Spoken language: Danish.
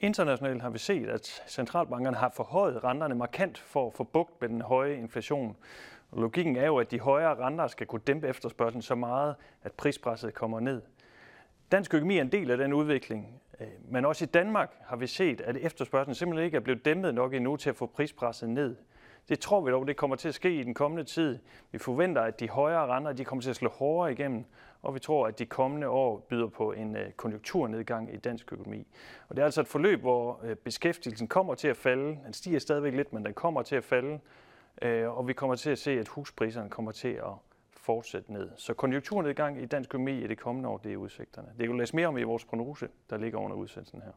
Internationalt har vi set, at centralbankerne har forhøjet renterne markant for at få bugt med den høje inflation. Og logikken er jo, at de højere renter skal kunne dæmpe efterspørgselen så meget, at prispresset kommer ned. Dansk økonomi er en del af den udvikling, øh, men også i Danmark har vi set, at efterspørgselen simpelthen ikke er blevet dæmpet nok endnu til at få prispresset ned. Det tror vi dog, det kommer til at ske i den kommende tid. Vi forventer, at de højere renter de kommer til at slå hårdere igennem, og vi tror, at de kommende år byder på en øh, konjunkturnedgang i dansk økonomi. Og det er altså et forløb, hvor øh, beskæftigelsen kommer til at falde. Den stiger stadigvæk lidt, men den kommer til at falde. Øh, og vi kommer til at se, at huspriserne kommer til at fortsætte ned. Så konjunkturnedgang i dansk økonomi i det kommende år, det er udsigterne. Det kan du læse mere om i vores prognose, der ligger under udsendelsen her.